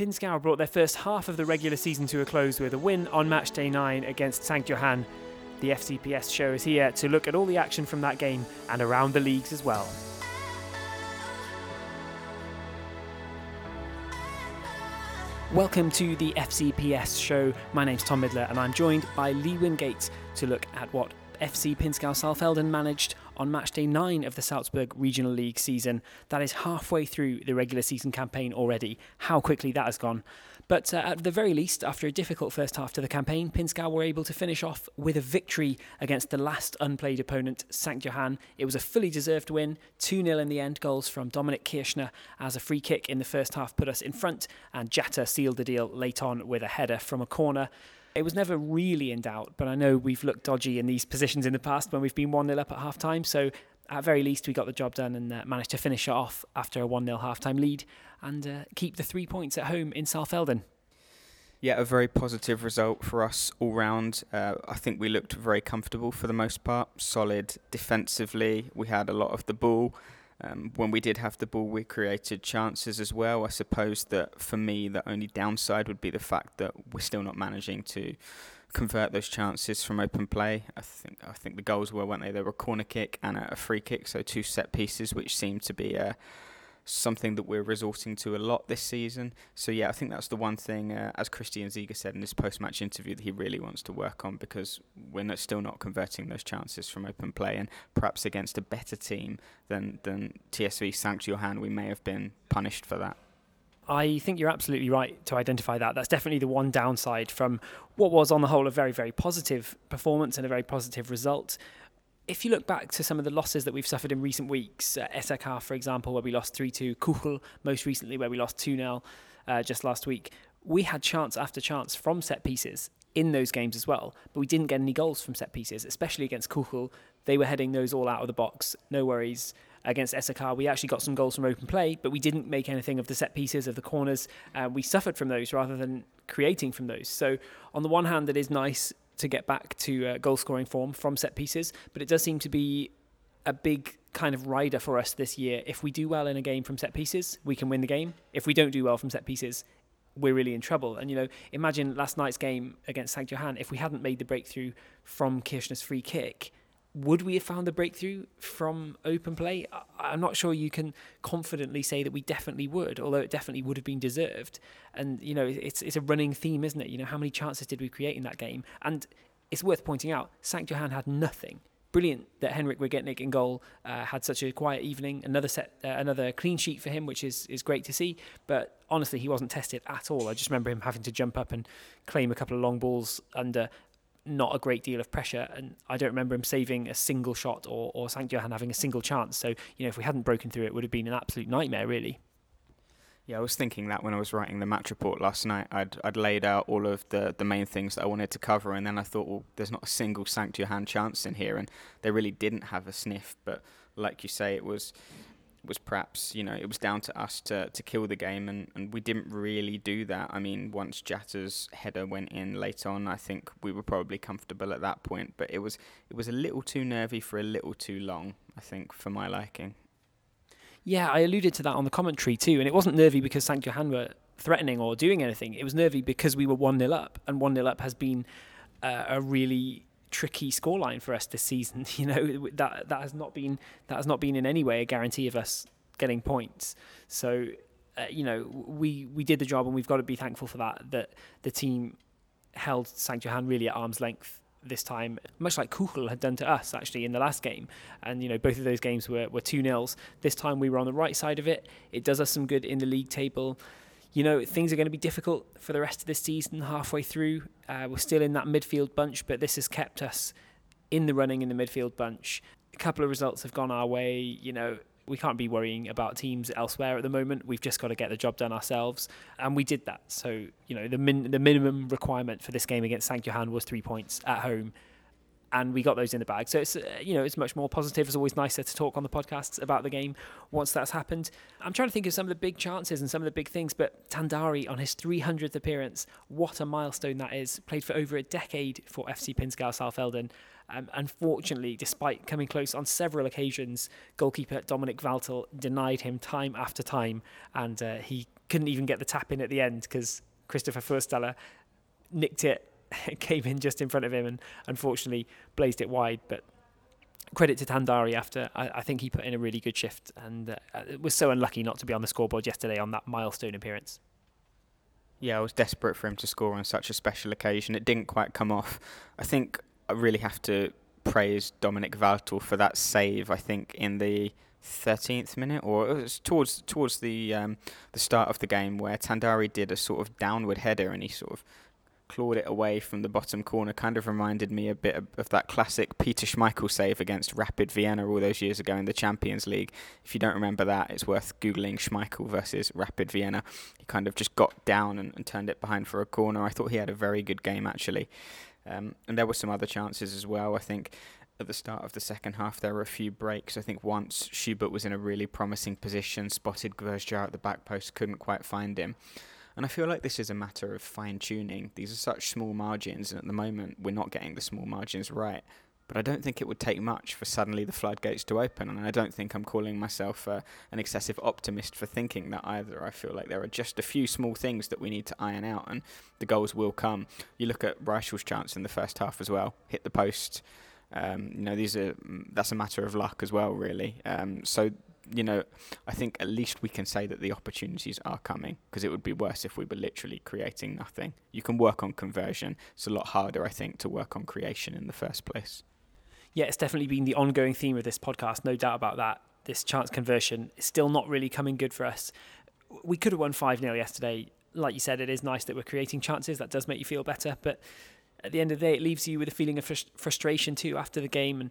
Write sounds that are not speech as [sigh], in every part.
Pinzgau brought their first half of the regular season to a close with a win on match day 9 against St. Johann. The FCPS show is here to look at all the action from that game and around the leagues as well. Welcome to the FCPS show. My name's Tom Midler and I'm joined by Lee Wingate to look at what FC Pinzgau Saalfelden managed on match day 9 of the Salzburg Regional League season. That is halfway through the regular season campaign already. How quickly that has gone. But uh, at the very least, after a difficult first half to the campaign, Pinzgau were able to finish off with a victory against the last unplayed opponent, St. Johann. It was a fully deserved win, 2 0 in the end, goals from Dominic Kirschner as a free kick in the first half put us in front, and Jatta sealed the deal late on with a header from a corner. It was never really in doubt, but I know we've looked dodgy in these positions in the past when we've been 1 0 up at half time. So, at very least, we got the job done and uh, managed to finish it off after a 1 0 half time lead and uh, keep the three points at home in Saalfelden. Yeah, a very positive result for us all round. Uh, I think we looked very comfortable for the most part, solid defensively. We had a lot of the ball. Um, when we did have the ball, we created chances as well. I suppose that for me, the only downside would be the fact that we're still not managing to convert those chances from open play. I think I think the goals were, weren't they? They were a corner kick and a free kick, so two set pieces, which seemed to be a something that we're resorting to a lot this season. So yeah, I think that's the one thing, uh, as Christian Ziege said in his post-match interview, that he really wants to work on because we're not, still not converting those chances from open play, and perhaps against a better team than than TSV Sankt Johann, we may have been punished for that. I think you're absolutely right to identify that. That's definitely the one downside from what was, on the whole, a very, very positive performance and a very positive result if you look back to some of the losses that we've suffered in recent weeks, uh, for example, where we lost 3 2, Kuchl, most recently, where we lost 2 0 uh, just last week, we had chance after chance from set pieces in those games as well, but we didn't get any goals from set pieces, especially against Kuchl. They were heading those all out of the box, no worries. Against SAK, we actually got some goals from open play, but we didn't make anything of the set pieces, of the corners. Uh, we suffered from those rather than creating from those. So, on the one hand, it is nice to get back to uh, goal scoring form from set pieces, but it does seem to be a big kind of rider for us this year. If we do well in a game from set pieces, we can win the game. If we don't do well from set pieces, we're really in trouble. And you know, imagine last night's game against St. Johann. If we hadn't made the breakthrough from Kirschner's free kick, would we have found the breakthrough from open play? I'm not sure you can confidently say that we definitely would, although it definitely would have been deserved. And you know, it's it's a running theme, isn't it? You know, how many chances did we create in that game? And it's worth pointing out, St. Johann had nothing. Brilliant that Henrik Wigetnik in goal uh, had such a quiet evening. Another set, uh, another clean sheet for him, which is is great to see. But honestly, he wasn't tested at all. I just remember him having to jump up and claim a couple of long balls under not a great deal of pressure. And I don't remember him saving a single shot or, or St. Johann having a single chance. So, you know, if we hadn't broken through, it would have been an absolute nightmare, really. Yeah, I was thinking that when I was writing the match report last night, I'd I'd laid out all of the, the main things that I wanted to cover, and then I thought, well, there's not a single St. Johann chance in here, and they really didn't have a sniff. But like you say, it was was perhaps you know it was down to us to, to kill the game and, and we didn't really do that. I mean once Jatta's header went in late on I think we were probably comfortable at that point but it was it was a little too nervy for a little too long I think for my liking. Yeah, I alluded to that on the commentary too and it wasn't nervy because St Johann were threatening or doing anything. It was nervy because we were 1 0 up and 1 0 up has been uh, a really tricky scoreline for us this season. [laughs] You know that that has not been that has not been in any way a guarantee of us getting points. So uh, you know we we did the job, and we've got to be thankful for that. That the team held St Johann really at arm's length this time, much like Kuchl had done to us actually in the last game. And you know both of those games were were two nils. This time we were on the right side of it. It does us some good in the league table you know, things are going to be difficult for the rest of the season halfway through. Uh, we're still in that midfield bunch, but this has kept us in the running in the midfield bunch. A couple of results have gone our way. You know, we can't be worrying about teams elsewhere at the moment. We've just got to get the job done ourselves, and we did that. So, you know, the min- the minimum requirement for this game against St Johann was three points at home and we got those in the bag. So it's uh, you know it's much more positive. It's always nicer to talk on the podcasts about the game once that's happened. I'm trying to think of some of the big chances and some of the big things, but Tandari on his 300th appearance, what a milestone that is. Played for over a decade for FC Pinzgau Saalfelden. Um, unfortunately, despite coming close on several occasions, goalkeeper Dominic Valtel denied him time after time, and uh, he couldn't even get the tap in at the end because Christopher Förstaller nicked it, [laughs] came in just in front of him, and unfortunately blazed it wide. But credit to Tandari after I, I think he put in a really good shift and uh, was so unlucky not to be on the scoreboard yesterday on that milestone appearance. Yeah, I was desperate for him to score on such a special occasion. It didn't quite come off. I think I really have to praise Dominic Valtel for that save. I think in the 13th minute, or it was towards towards the um, the start of the game, where Tandari did a sort of downward header and he sort of clawed it away from the bottom corner kind of reminded me a bit of, of, that classic Peter Schmeichel save against Rapid Vienna all those years ago in the Champions League. If you don't remember that, it's worth googling Schmeichel versus Rapid Vienna. He kind of just got down and, and turned it behind for a corner. I thought he had a very good game actually, um, and there were some other chances as well. I think at the start of the second half, there were a few breaks. I think once Schubert was in a really promising position, spotted Gvozdyar at the back post, couldn't quite find him. And I feel like this is a matter of fine tuning. These are such small margins, and at the moment, we're not getting the small margins right. But I don't think it would take much for suddenly the floodgates to open, and I don't think I'm calling myself uh, an excessive optimist for thinking that either. I feel like there are just a few small things that we need to iron out, and the goals will come. You look at Reichel's chance in the first half as well, hit the post. Um, you know, these are mm, that's a matter of luck as well, really. Um, so you know, I think at least we can say that the opportunities are coming because it would be worse if we were literally creating nothing. You can work on conversion. It's a lot harder, I think, to work on creation in the first place. Yeah, it's definitely been the ongoing theme of this podcast, no doubt about that. This chance conversion is still not really coming good for us. We could have won 5 0 yesterday. Like you said, it is nice that we're creating chances. That does make you feel better. But at the end of the day, it leaves you with a feeling of frustration too after the game. And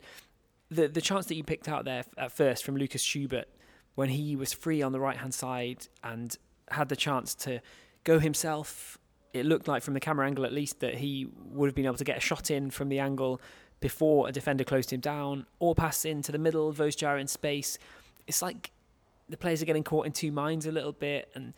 the the chance that you picked out there at first from Lucas Schubert when he was free on the right hand side and had the chance to go himself. It looked like from the camera angle at least that he would have been able to get a shot in from the angle before a defender closed him down or pass into the middle, Gvozdyar in space. It's like the players are getting caught in two minds a little bit and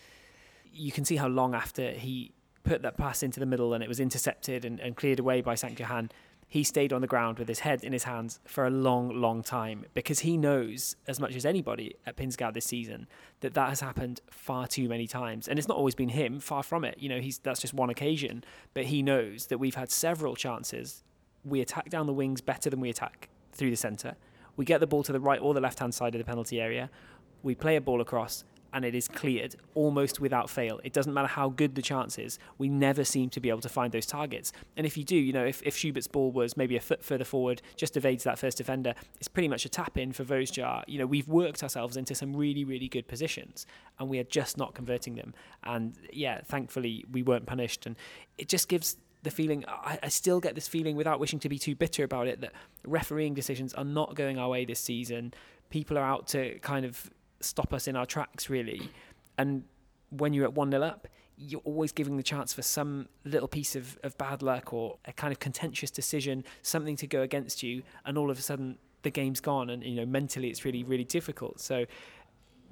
you can see how long after he put that pass into the middle and it was intercepted and, and cleared away by St. Johann he stayed on the ground with his head in his hands for a long, long time because he knows, as much as anybody at Pinzgau this season, that that has happened far too many times. And it's not always been him, far from it. You know, he's that's just one occasion. But he knows that we've had several chances. We attack down the wings better than we attack through the centre. We get the ball to the right or the left hand side of the penalty area. We play a ball across and it is cleared almost without fail. It doesn't matter how good the chance is, we never seem to be able to find those targets. And if you do, you know, if, if Schubert's ball was maybe a foot further forward, just evades that first defender, it's pretty much a tap in for Gvozdyar. You know, we've worked ourselves into some really, really good positions and we are just not converting them. And yeah, thankfully we weren't punished. And it just gives the feeling I, I, still get this feeling without wishing to be too bitter about it that refereeing decisions are not going our way this season. People are out to kind of stop us in our tracks, really. And when you're at 1 0 up, you're always giving the chance for some little piece of, of bad luck or a kind of contentious decision, something to go against you, and all of a sudden the game's gone. And, you know, mentally it's really, really difficult. So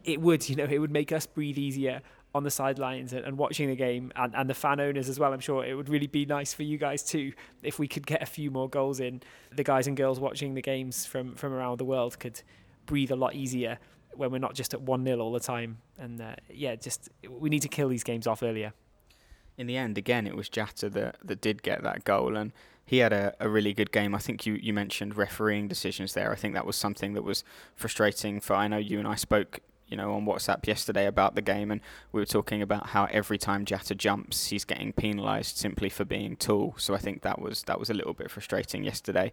it would, you know, it would make us breathe easier on the sidelines and, and, watching the game and, and the fan owners as well. I'm sure it would really be nice for you guys too if we could get a few more goals in. The guys and girls watching the games from, from around the world could breathe a lot easier when we're not just at 1 0 all the time. And uh, yeah, just we need to kill these games off earlier. In the end, again, it was Jatta that, that did get that goal, and he had a, a really good game. I think you, you mentioned refereeing decisions there. I think that was something that was frustrating for. I know you and I spoke you know, on WhatsApp yesterday about the game, and we were talking about how every time Jatta jumps, he's getting penalised simply for being tall. So I think that was that was a little bit frustrating yesterday.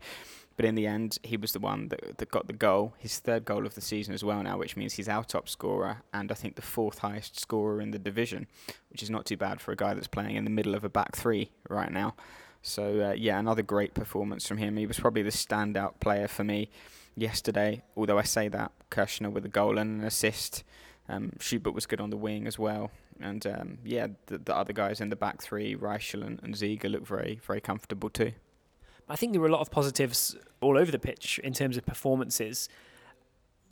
But in the end, he was the one that, that got the goal, his third goal of the season as well now, which means he's our top scorer and I think the fourth highest scorer in the division, which is not too bad for a guy that's playing in the middle of a back three right now. So uh, yeah, another great performance from him. He was probably the standout player for me yesterday. Although I say that Kirschner with a goal and an assist. Um, Schubert was good on the wing as well, and um, yeah, the, the, other guys in the back three, Reichel and, and Ziege, look very very comfortable too. I think there were a lot of positives all over the pitch in terms of performances.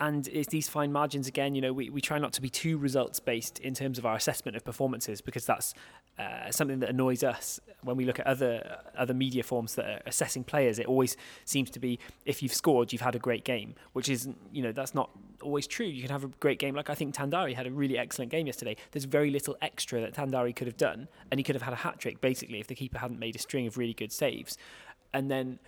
and it's these fine margins again. You know, we, we try not to be too results based in terms of our assessment of performances because that's uh, something that annoys us when we look at other other media forms that are assessing players. It always seems to be if you've scored, you've had a great game, which is you know that's not always true. You can have a great game. Like I think Tandari had a really excellent game yesterday. There's very little extra that Tandari could have done, and he could have had a hat trick basically if the keeper hadn't made a string of really good saves, and then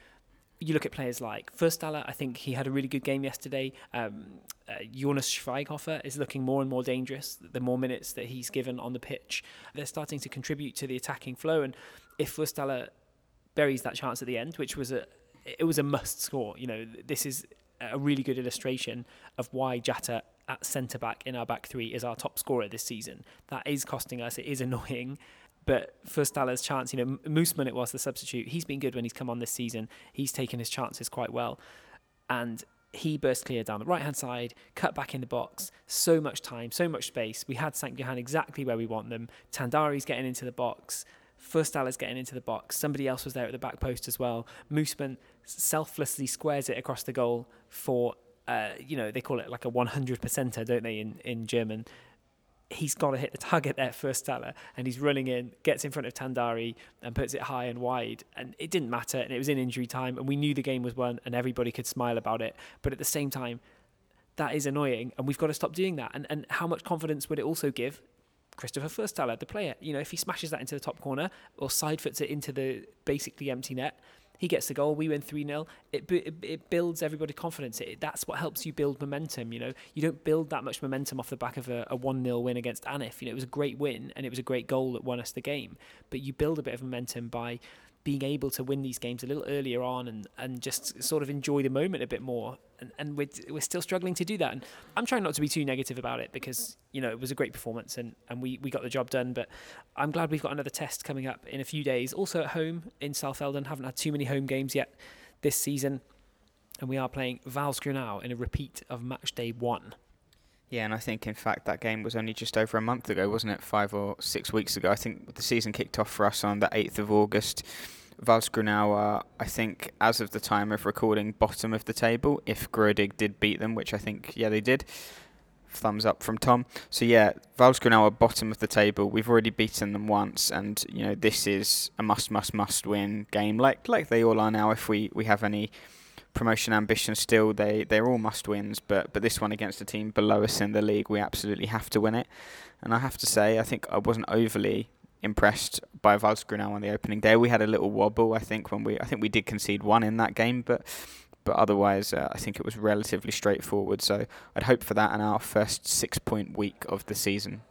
you look at players like Förstaller, I think he had a really good game yesterday. Um, uh, Jonas Schweighofer is looking more and more dangerous the more minutes that he's given on the pitch. They're starting to contribute to the attacking flow, and if Förstaller buries that chance at the end, which was a it was a must score. You know, this is a really good illustration of why Jatta at centre back in our back three is our top scorer this season. That is costing us. It is annoying. But for Förstaller's chance, you know, Moosman, it was the substitute. He's been good when he's come on this season. He's taken his chances quite well. And he burst clear down the right hand side, cut back in the box. So much time, so much space. We had St. Johann exactly where we want them. Tandari's getting into the box. Förstaller's getting into the box. Somebody else was there at the back post as well. Moosman selflessly squares it across the goal for, uh, you know, they call it like a 100 percenter, don't they, in, in German? He's got to hit the target there first Förstaller, and he's running in, gets in front of Tandari and puts it high and wide. And it didn't matter, and it was in injury time, and we knew the game was won, and everybody could smile about it. But at the same time, that is annoying, and we've got to stop doing that. And and how much confidence would it also give? Christopher Förstaller, the player, you know, if he smashes that into the top corner or side foots it into the basically empty net, he gets the goal. We win 3 0. It, it, it, builds everybody confidence. It, that's what helps you build momentum. You know, you don't build that much momentum off the back of a 1 0 win against Anif. You know, it was a great win and it was a great goal that won us the game. But you build a bit of momentum by being able to win these games a little earlier on and, and just sort of enjoy the moment a bit more. And, and we're, we're still struggling to do that. And I'm trying not to be too negative about it because, you know, it was a great performance and, and we, we got the job done. But I'm glad we've got another test coming up in a few days. Also at home in Saalfelden. Haven't had too many home games yet this season. And we are playing Wals-Grünau in a repeat of match day one. Yeah, and I think in fact that game was only just over a month ago, wasn't it? Five or six weeks ago. I think the season kicked off for us on the 8th of August. Wals-Grünau are, I think, as of the time of recording, bottom of the table. If Grödig did beat them, which I think, yeah, they did. Thumbs up from Tom. So yeah, Wals-Grünau are bottom of the table. We've already beaten them once, and you know this is a must, must, must win game, like like they all are now. If we we have any promotion ambitions still they they're all must wins but but this one against a team below us in the league we absolutely have to win it. And I have to say I think I wasn't overly impressed by Wals-Grünau on the opening day. We had a little wobble I think when we I think we did concede one in that game but but otherwise uh, I think it was relatively straightforward. So I'd hope for that in our first 6 point week of the season.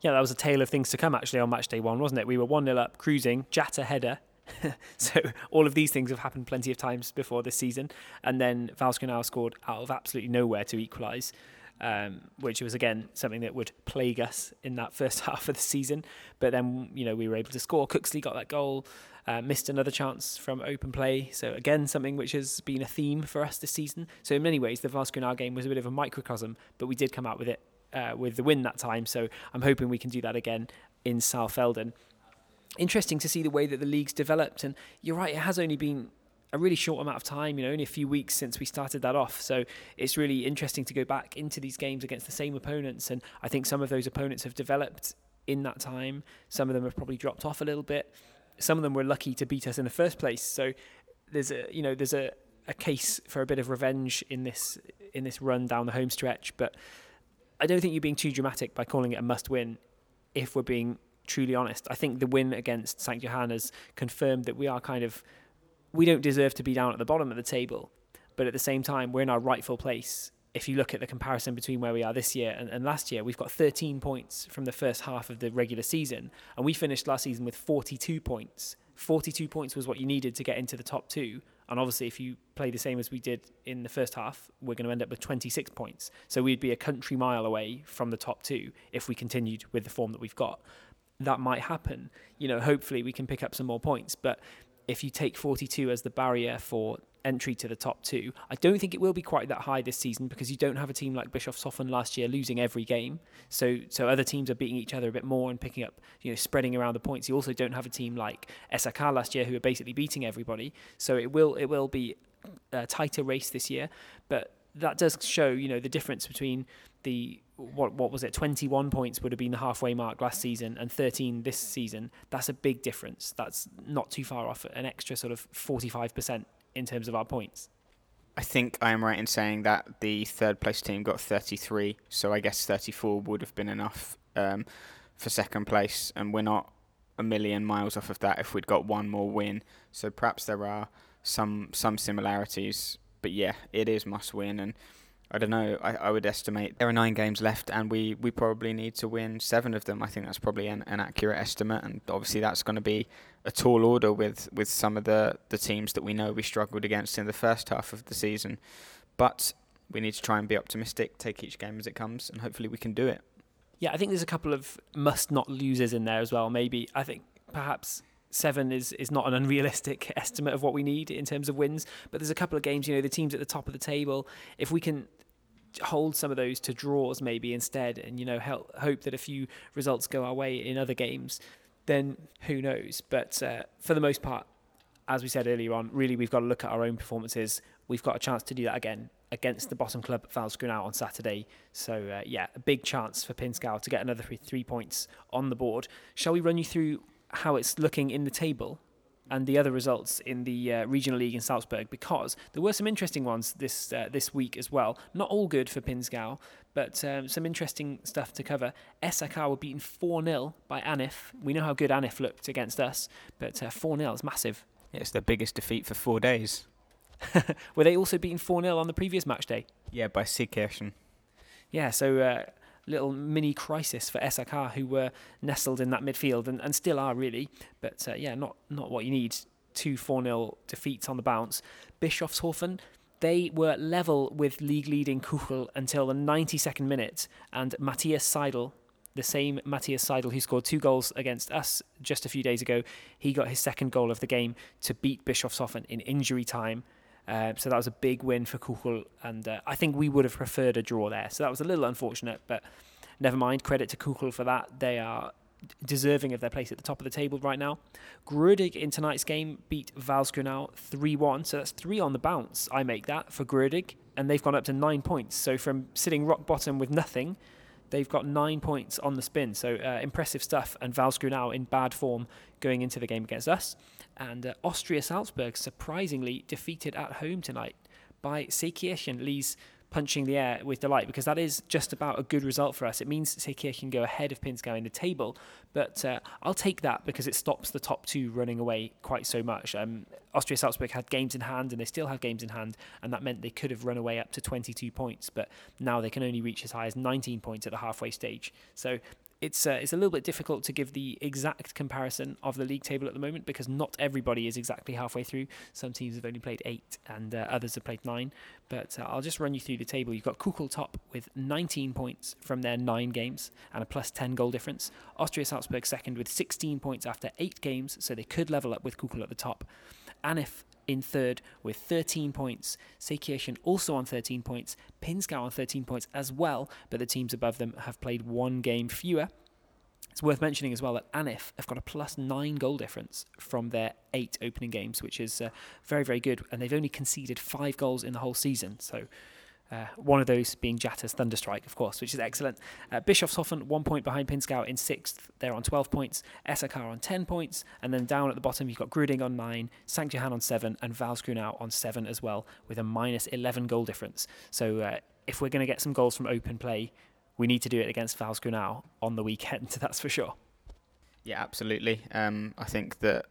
Yeah, that was a tale of things to come actually on match day one, wasn't it? We were 1 0 up, cruising, Jatta header, [laughs] so all of these things have happened plenty of times before this season. And then Wals-Grünau scored out of absolutely nowhere to equalise, um, which was again something that would plague us in that first [laughs] half of the season. But then you know we were able to score. Cooksley got that goal. Uh, missed another chance from open play. So again, something which has been a theme for us this season. So in many ways, the Wals-Grünau game was a bit of a microcosm, but we did come out with it uh, with the win that time. So I'm hoping we can do that again in Saalfelden interesting to see the way that the league's developed. And you're right, it has only been a really short amount of time, you know, only a few weeks since we started that off. So it's really interesting to go back into these games against the same opponents. And I think some of those opponents have developed in that time. Some of them have probably dropped off a little bit. Some of them were lucky to beat us in the first place. So there's a, you know, there's a, a case for a bit of revenge in this in this run down the home stretch. But I don't think you're being too dramatic by calling it a must win if we're being truly honest. I think the win against St. Johann has confirmed that we are kind of, we don't deserve to be down at the bottom of the table, but at the same time, we're in our rightful place. If you look at the comparison between where we are this year and, and last year, we've got 13 points from the first half of the regular season, and we finished last season with 42 points. 42 points was what you needed to get into the top two. And obviously, if you play the same as we did in the first half, we're going to end up with 26 points. So we'd be a country mile away from the top two if we continued with the form that we've got that might happen. You know, hopefully we can pick up some more points. But if you take 42 as the barrier for entry to the top two, I don't think it will be quite that high this season because you don't have a team like Bischofshofen last year losing every game. So so other teams are beating each other a bit more and picking up, you know, spreading around the points. You also don't have a team like SAK last year who are basically beating everybody. So it will it will be a tighter race this year. But that does show, you know, the difference between the what what was it 21 points would have been the halfway mark last season and 13 this season. That's a big difference. That's not too far off an extra sort of 45% in terms of our points. I think I am right in saying that the third place team got 33 so I guess 34 would have been enough um, for second place and we're not a million miles off of that if we'd got one more win. So perhaps there are some some similarities but yeah it is must win and I don't know. I, I would estimate there are nine games left, and we, we probably need to win seven of them. I think that's probably an, an accurate estimate, and obviously that's going to be a tall order with, with some of the, the teams that we know we struggled against in the first half of the season. But we need to try and be optimistic, take each game as it comes, and hopefully we can do it. Yeah, I think there's a couple of must not losers in there as well. Maybe I think perhaps seven is is not an unrealistic [laughs] estimate of what we need in terms of wins. But there's a couple of games, you know, the teams at the top of the table. If we can hold some of those to draws maybe instead, and you know help, hope that a few results go our way in other games, then who knows? But uh, for the most part, as we said earlier on, really we've got to look at our own performances. We've got a chance to do that again against the bottom club Wals-Grünau on Saturday. So uh, yeah, a big chance for Pinzgau to get another three, three points on the board. Shall we run you through how it's looking in the table and the other results in the uh, regional league in Salzburg because there were some interesting ones this uh, this week as well. Not all good for Pinzgau, but um, some interesting stuff to cover. SAK were beaten 4 0 by Anif. We know how good Anif looked against us, but uh, 4 0 is massive. Yeah, it's their biggest defeat for four days. [laughs] were they also beaten 4 0 on the previous match day? Yeah, by Seekirchen. Yeah, so uh, little mini crisis for SAK, who were nestled in that midfield and, and still are really. But uh, yeah, not not what you need. Two 4 0 defeats on the bounce. Bischofshofen, they were level with league leading Kuchl until the 92nd minute, and Matthias Seidel, the same Matthias Seidel who scored two goals against us just a few days ago, he got his second goal of the game to beat Bischofshofen in injury time. Uh, so that was a big win for Kuchl, and uh, I think we would have preferred a draw there. So that was a little unfortunate, but never mind. Credit to Kuchl for that. They are deserving of their place at the top of the table right now. Grödig in tonight's game beat Wals-Grünau 3-1, so that's three on the bounce. I make that for Grödig, and they've gone up to nine points. So from sitting rock bottom with nothing, they've got nine points on the spin. So uh, impressive stuff. And Wals-Grünau in bad form going into the game against us. And uh, Austria Salzburg surprisingly defeated at home tonight by Seekirchen. Lee's punching the air with delight because that is just about a good result for us. It means Seekirchen go ahead of Pinzgau in the table, but uh, I'll take that because it stops the top two running away quite so much. Um, Austria Salzburg had games in hand and they still have games in hand, and that meant they could have run away up to 22 points, but now they can only reach as high as 19 points at the halfway stage. So it's uh, it's a little bit difficult to give the exact comparison of the league table at the moment because not everybody is exactly halfway through. Some teams have only played eight, and uh, others have played nine. But uh, I'll just run you through the table. You've got Kuchl top with 19 points from their nine games and a plus 10 goal difference. Austria Salzburg second with 16 points after eight games, so they could level up with Kuchl at the top. Anif in third with 13 points. Seekirchen also on 13 points. Pinzgau on 13 points as well, but the teams above them have played one game fewer. It's worth mentioning as well that Anif have got a plus nine goal difference from their eight opening games, which is uh, very, very good. And they've only conceded five goals in the whole season. So uh, one of those being Jatta's Thunderstrike, of course, which is excellent. Uh, Bischofshofen, one point behind Pinzgau in sixth. They're on 12 points. SAK on 10 points. And then down at the bottom, you've got Grödig on nine, St. Johann on seven, and Wals-Grünau on seven as well, with a minus 11 goal difference. So uh, if we're going to get some goals from open play, we need to do it against Wals-Grünau on the weekend, [laughs] that's for sure. Yeah, absolutely. Um, I think that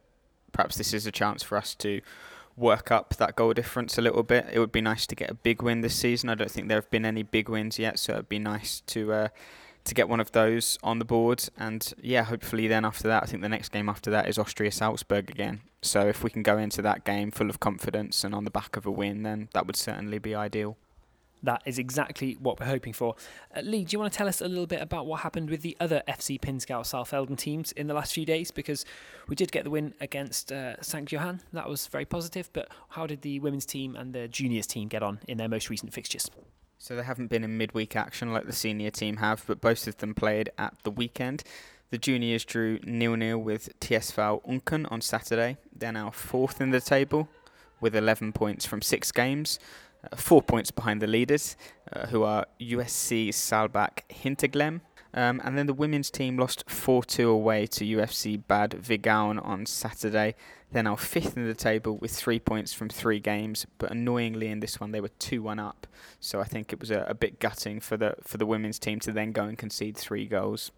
perhaps this is a chance for us to work up that goal difference a little bit. It would be nice to get a big win this season. I don't think there have been any big wins yet, so it'd be nice to uh, to get one of those on the board. And yeah, hopefully then after that, I think the next game after that is Austria Salzburg again. So if we can go into that game full of confidence and on the back of a win, then that would certainly be ideal that is exactly what we're hoping for. Uh, Lee, do you want to tell us a little bit about what happened with the other FC Pinzgau Saalfelden teams in the last few days? Because we did get the win against uh, St. Johann. That was very positive. But how did the women's team and the juniors team get on in their most recent fixtures? So they haven't been in midweek action like the senior team have, but both of them played at the weekend. The juniors drew nil-nil with TSV Unken on Saturday. They're now fourth in the table with 11 points from six games four points behind the leaders, uh, who are USC Saalbach Hinterglemm. Um, and then the women's team lost 4 2 away to UFC Bad Vigaun on Saturday. They're now fifth in the table with three points from three games, but annoyingly in this one they were 2 1 up. So I think it was a, a bit gutting for the, for the women's team to then go and concede three goals.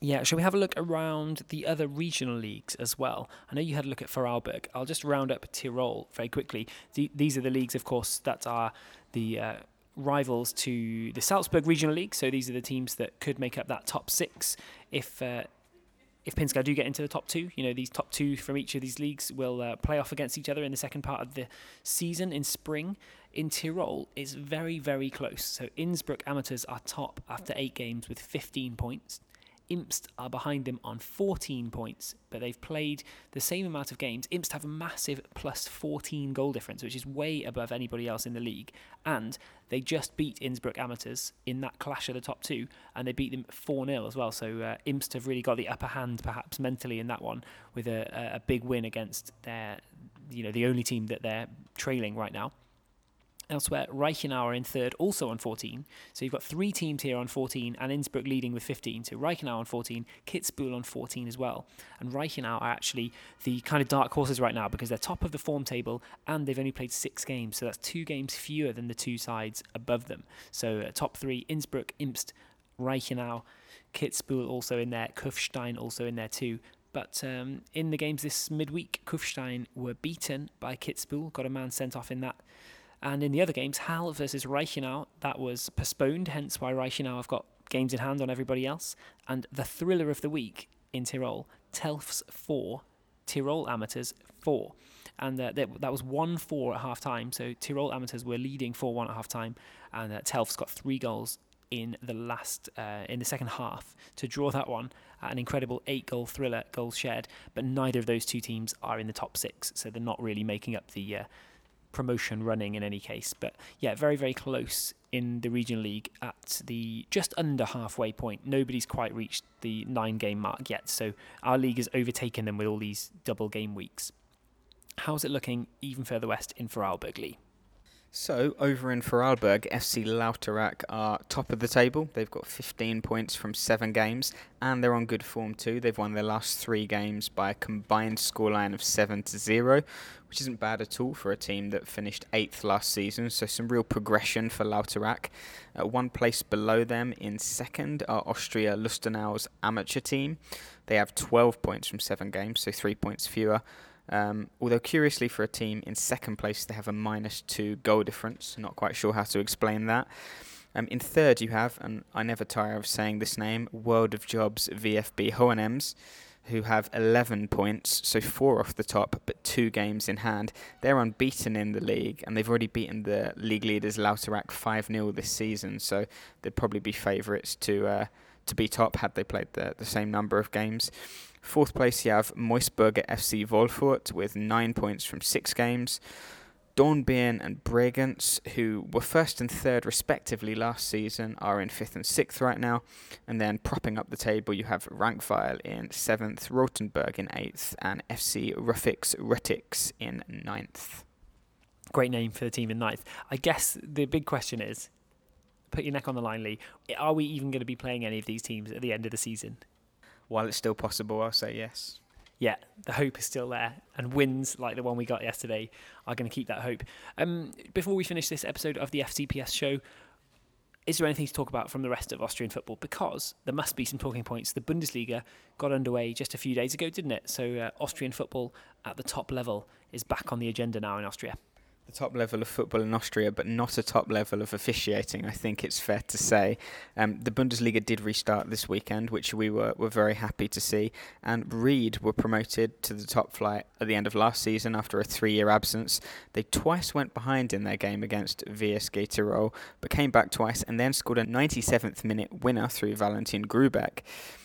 Yeah, shall we have a look around the other regional leagues as well? I know you had a look at Vorarlberg. I'll just round up Tyrol very quickly. The, these are the leagues, of course, that are the uh, rivals to the Salzburg Regional League. So these are the teams that could make up that top six if. Uh, if Pinzgau do get into the top two, you know these top two from each of these leagues will uh, play off against each other in the second part of the season in spring. In Tyrol, it's very very close. So Innsbruck Amateurs are top after eight games with 15 points. Imst are behind them on 14 points, but they've played the same amount of games. Imst have a massive plus 14 goal difference, which is way above anybody else in the league. And they just beat Innsbruck Amateurs in that clash of the top two, and they beat them 4 0 as well. So uh, have really got the upper hand, perhaps mentally, in that one, with a, a big win against their, you know, the only team that they're trailing right now. Elsewhere, Reichenau in third, also on 14. So you've got three teams here on 14, and Innsbruck leading with 15. So Reichenau on 14, Kitzbühel on 14 as well. And Reichenau are actually the kind of dark horses right now because they're top of the form table and they've only played six games. So that's two games fewer than the two sides above them. So uh, top three, Innsbruck, Imst, Reichenau, Kitzbühel also in there, Kufstein also in there too. But um, in the games this midweek, Kufstein were beaten by Kitzbühel, got a man sent off in that and in the other games, Hall versus Reichenau, that was postponed, hence why Reichenau have got games in hand on everybody else. And the thriller of the week in Tyrol, Telfs 4, Tyrol Amateurs 4. And uh, that, that was 1 4 at half time. So Tyrol Amateurs were leading 4 1 at half time. And uh, Telfs got three goals in the last, uh, in the second half to draw that one. An incredible eight goal thriller, goals shared. But neither of those two teams are in the top six. So they're not really making up the uh, promotion running in any case. But yeah, very, very close in the regional league at the just under halfway point. Nobody's quite reached the nine game mark yet. So our league has overtaken them with all these double game weeks. How's it looking even further west in Vorarlberg, Lee? So, over in Vorarlberg, FC Lauterach are top of the table. They've got 15 points from seven games, and they're on good form too. They've won their last three games by a combined scoreline of 7 to 0, which isn't bad at all for a team that finished eighth last season. So, some real progression for Lauterach. Uh, one place below them in second are Austria Lustenau's amateur team. They have 12 points from seven games, so three points fewer. Um, although curiously for a team in second place, they have a minus two goal difference. Not quite sure how to explain that. Um, in third, you have, and I never tire of saying this name, World of Jobs VFB Hohenems, who have 11 points, so four off the top, but two games in hand. They're unbeaten in the league, and they've already beaten the league leaders Lauterach 5 0 this season, so they'd probably be favourites to. Uh, to be top had they played the, the same number of games. Fourth place, you have Moisburger FC Wolfurt with nine points from six games. Dornbirn and Bregenz, who were first and third respectively last season, are in fifth and sixth right now. And then propping up the table, you have Rankweil in seventh, Rotenburg in eighth, and FC Ruffix Rutix in ninth. Great name for the team in ninth. I guess the big question is put your neck on the line, Lee. Are we even going to be playing any of these teams at the end of the season? While it's still possible, I'll say yes. Yeah, the hope is still there, and wins like the one we got yesterday are going to keep that hope. Um, before we finish this episode of the FCPS show, is there anything to talk about from the rest of Austrian football? Because there must be some talking points. The Bundesliga got underway just a few days ago, didn't it? So uh, Austrian football at the top level is back on the agenda now in Austria the top level of football in Austria, but not a top level of officiating. I think it's fair to say. Um, the Bundesliga did restart this weekend, which we were, were very happy to see. And Ried were promoted to the top flight at the end of last season after a three-year absence. They twice went behind in their game against VSG Tirol, but came back twice and then scored a 97th minute winner through Valentin Grubeck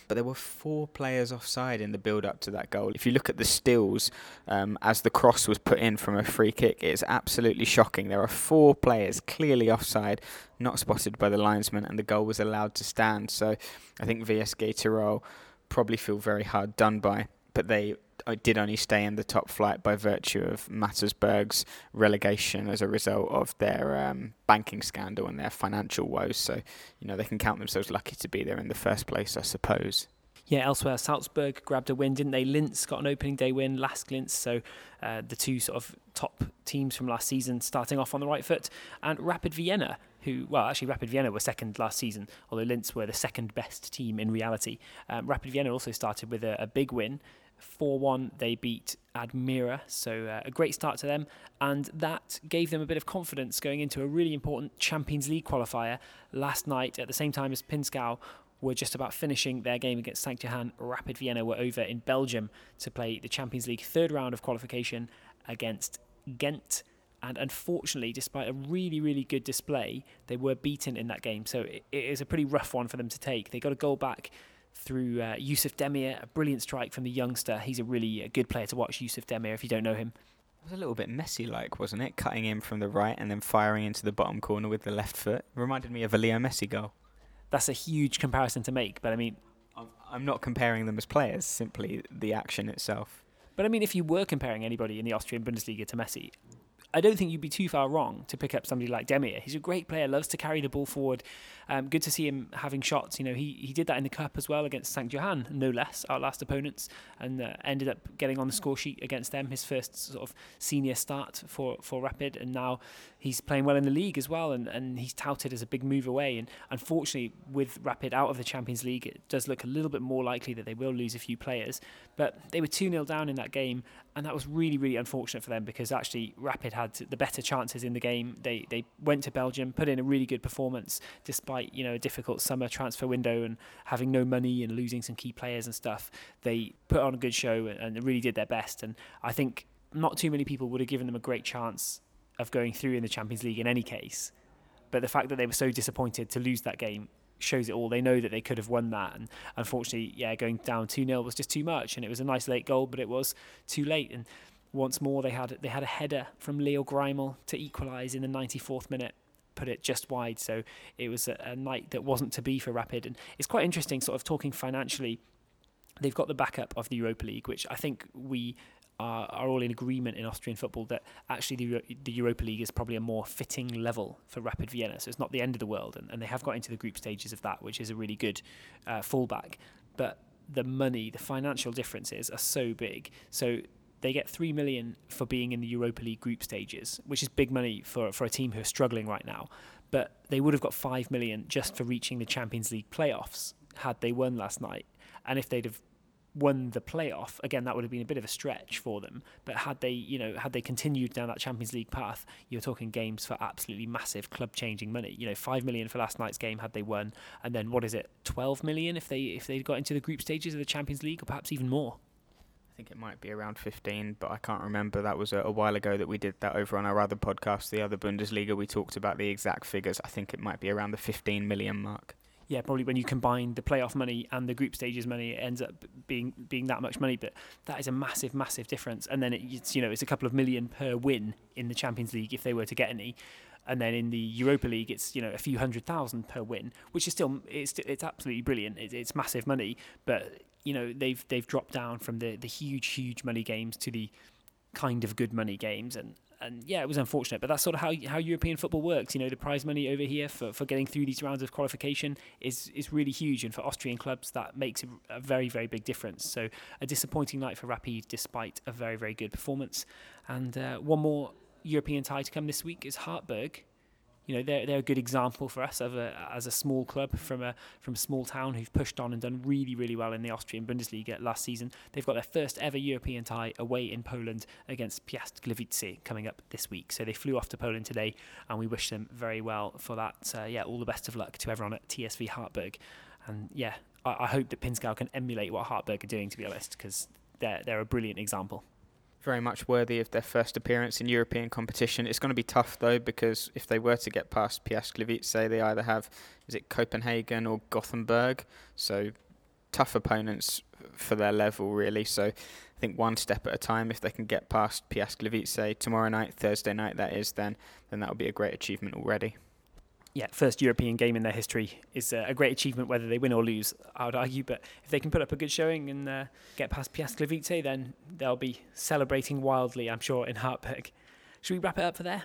but there were four players offside in the build up to that goal. If you look at the stills um, as the cross was put in from a free kick, it's absolutely shocking. There are four players clearly offside, not spotted by the linesman, and the goal was allowed to stand. So I think VSG Tirol probably feel very hard done by, but they did only stay in the top flight by virtue of Mattersburg's relegation as a result of their um, banking scandal and their financial woes. So, you know, they can count themselves lucky to be there in the first place, I suppose. Yeah, elsewhere, Salzburg grabbed a win, didn't they? Linz got an opening day win, LASK Linz, so uh, the two sort of top teams from last season starting off on the right foot. And Rapid Vienna, who, well, actually, Rapid Vienna were second last season, although Linz were the second best team in reality. Um, Rapid Vienna also started with a, a big win. 4 1, they beat Admira, so uh, a great start to them, and that gave them a bit of confidence going into a really important Champions League qualifier last night at the same time as Pinzgau were just about finishing their game against St. Johann. Rapid Vienna were over in Belgium to play the Champions League third round of qualification against Ghent. And unfortunately, despite a really, really good display, they were beaten in that game. So it, it is a pretty rough one for them to take. They got a goal back through uh, Yusuf Demir, a brilliant strike from the youngster. He's a really uh, good player to watch, Yusuf Demir, if you don't know him. It was a little bit messy like, wasn't it? Cutting in from the right and then firing into the bottom corner with the left foot. Reminded me of a Leo Messi goal that's a huge comparison to make. But I mean, I'm not comparing them as players, simply the action itself. But I mean, if you were comparing anybody in the Austrian Bundesliga to Messi, I don't think you'd be too far wrong to pick up somebody like Demir. He's a great player, loves to carry the ball forward. Um, good to see him having shots. You know, he, he did that in the cup as well against St. Johann, no less, our last opponents, and uh, ended up getting on the score sheet against them. His first sort of senior start for, for Rapid, and now he's playing well in the league as well, and, and he's touted as a big move away. And unfortunately, with Rapid out of the Champions League, it does look a little bit more likely that they will lose a few players. But they were 2 0 down in that game, and that was really, really unfortunate for them because actually Rapid had the better chances in the game. They they went to Belgium, put in a really good performance despite you know a difficult summer transfer window and having no money and losing some key players and stuff. They put on a good show and, really did their best. And I think not too many people would have given them a great chance of going through in the Champions League in any case. But the fact that they were so disappointed to lose that game shows it all. They know that they could have won that, and unfortunately, yeah, going down two 0 was just too much. And it was a nice late goal, but it was too late. And once more, they had they had a header from Leo Greiml to equalise in the 94th minute, put it just wide. So it was a, a night that wasn't to be for Rapid. And it's quite interesting, sort of talking financially. They've got the backup of the Europa League, which I think we are, are all in agreement in Austrian football that actually the, the Europa League is probably a more fitting level for Rapid Vienna. So it's not the end of the world, and, and they have got into the group stages of that, which is a really good uh, fallback. But the money, the financial differences are so big. So they get three million for being in the Europa League group stages, which is big money for for a team who are struggling right now. But they would have got five million just for reaching the Champions League playoffs had they won last night. And if they'd have won the playoff, again, that would have been a bit of a stretch for them. But had they, you know, had they continued down that Champions League path, you're talking games for absolutely massive club-changing money. You know, five million for last night's game had they won, and then what is it, twelve million if they if they got into the group stages of the Champions League, or perhaps even more. I think it might be around 15, but I can't remember. That was a, a, while ago that we did that over on our other podcast, the other Bundesliga. We talked about the exact figures. I think it might be around the 15 million mark yeah, probably when you combine the playoff money and the group stages money, it ends up being being that much money. But that is a massive, massive difference. And then it, it's you know it's a couple of million per win in the Champions League if they were to get any. And then in the Europa League, it's you know a few hundred thousand per win, which is still it's it's absolutely brilliant. It's, it's massive money, but you know they've they've dropped down from the the huge huge money games to the kind of good money games and and yeah, it was unfortunate, but that's sort of how how European football works. You know, the prize money over here for, for getting through these rounds of qualification is is really huge, and for Austrian clubs that makes a, a very very big difference. So a disappointing night for Rapid, despite a very very good performance. And uh, one more European tie to come this week is Hartberg you know they're they're a good example for us of a as a small club from a from a small town who've pushed on and done really really well in the Austrian Bundesliga last season. They've got their first ever European tie away in Poland against Piast Gliwice coming up this week. So they flew off to Poland today, and we wish them very well for that. Uh, yeah, all the best of luck to everyone at TSV Hartberg, and yeah, I, I hope that Pinzgau can emulate what Hartberg are doing to be honest, because they're they're a brilliant example very much worthy of their first appearance in European competition. It's going to be tough though because if they were to get past Gliwice, they either have is it Copenhagen or Gothenburg, so tough opponents for their level really. So I think one step at a time. If they can get past Gliwice tomorrow night, Thursday night, that is, then then that would be a great achievement already. Yeah, first European game in their history is uh, a great achievement, whether they win or lose, I would argue. But if they can put up a good showing and uh, get past Piast Gliwice, then they'll be celebrating wildly, I'm sure, in Hartberg. Should we wrap it up for there?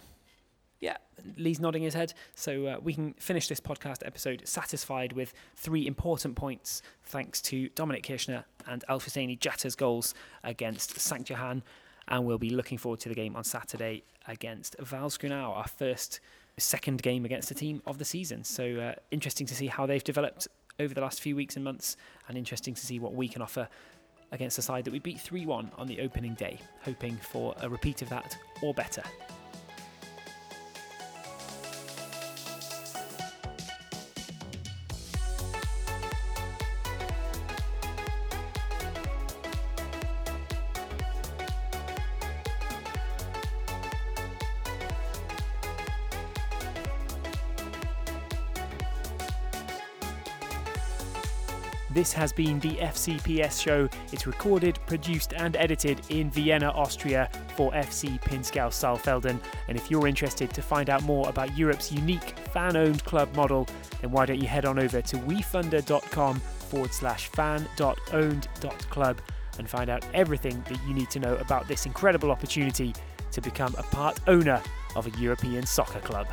Yeah, Lee's nodding his head. So uh, we can finish this podcast episode satisfied with three important points, thanks to Dominic Kirschner and Alfuseni Jatta's goals against St. Johann. And we'll be looking forward to the game on Saturday against Wals-Grünau, our first second game against the team of the season. So uh, interesting to see how they've developed over the last few weeks and months, and interesting to see what we can offer against a side that we beat 3 1 on the opening day, hoping for a repeat of that or better. This has been the FCPS show. It's recorded, produced, and edited in Vienna, Austria for FC Pinzgau Saalfelden. And if you're interested to find out more about Europe's unique fan owned club model, then why don't you head on over to wefunder.com forward slash fan.owned.club and find out everything that you need to know about this incredible opportunity to become a part owner of a European soccer club.